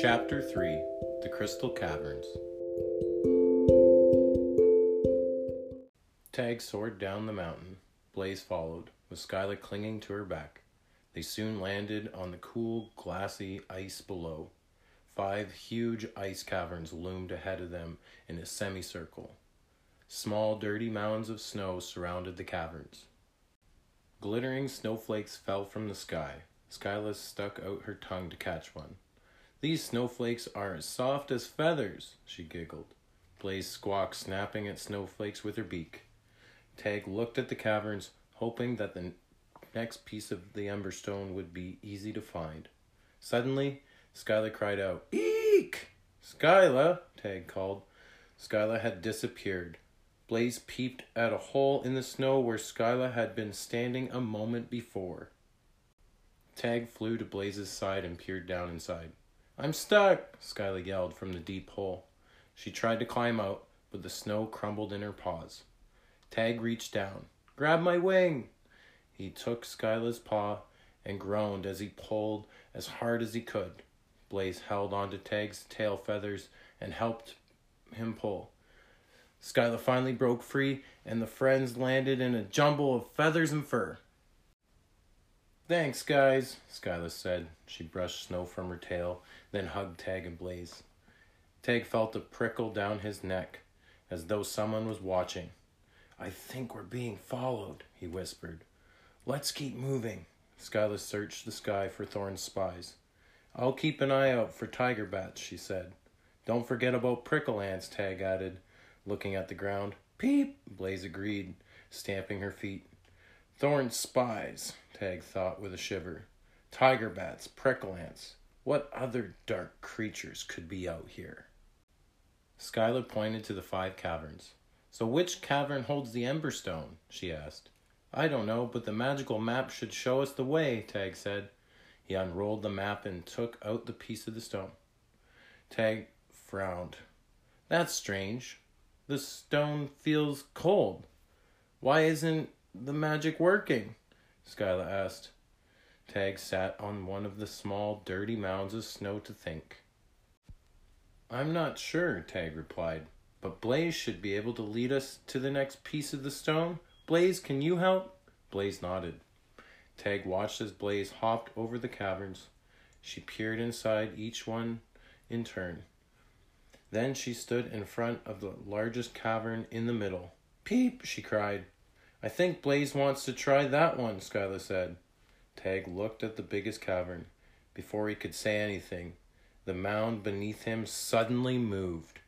Chapter 3 The Crystal Caverns. Tag soared down the mountain. Blaze followed, with Skyla clinging to her back. They soon landed on the cool, glassy ice below. Five huge ice caverns loomed ahead of them in a semicircle. Small, dirty mounds of snow surrounded the caverns. Glittering snowflakes fell from the sky. Skyla stuck out her tongue to catch one. These snowflakes are as soft as feathers, she giggled. Blaze squawked, snapping at snowflakes with her beak. Tag looked at the caverns, hoping that the next piece of the emberstone would be easy to find. Suddenly, Skyla cried out, Eek! Skyla, Tag called. Skyla had disappeared. Blaze peeped at a hole in the snow where Skyla had been standing a moment before. Tag flew to Blaze's side and peered down inside. I'm stuck, Skyla yelled from the deep hole. She tried to climb out, but the snow crumbled in her paws. Tag reached down. Grab my wing! He took Skyla's paw and groaned as he pulled as hard as he could. Blaze held onto Tag's tail feathers and helped him pull. Skyla finally broke free, and the friends landed in a jumble of feathers and fur. Thanks, guys, Skyla said. She brushed snow from her tail, then hugged Tag and Blaze. Tag felt a prickle down his neck, as though someone was watching. I think we're being followed, he whispered. Let's keep moving. Skyla searched the sky for Thorn's spies. I'll keep an eye out for tiger bats, she said. Don't forget about prickle ants, Tag added, looking at the ground. Peep, Blaze agreed, stamping her feet. Thorn's spies, Tag thought with a shiver. Tiger bats, prickle ants. What other dark creatures could be out here? Skyla pointed to the five caverns. So which cavern holds the Emberstone? she asked. I don't know, but the magical map should show us the way, Tag said. He unrolled the map and took out the piece of the stone. Tag frowned. That's strange. The stone feels cold. Why isn't the magic working? Skyla asked. Tag sat on one of the small, dirty mounds of snow to think. I'm not sure, Tag replied, but Blaze should be able to lead us to the next piece of the stone. Blaze, can you help? Blaze nodded. Tag watched as Blaze hopped over the caverns. She peered inside each one in turn. Then she stood in front of the largest cavern in the middle. Peep, she cried. I think Blaze wants to try that one, Skyla said. Tag looked at the biggest cavern. Before he could say anything, the mound beneath him suddenly moved.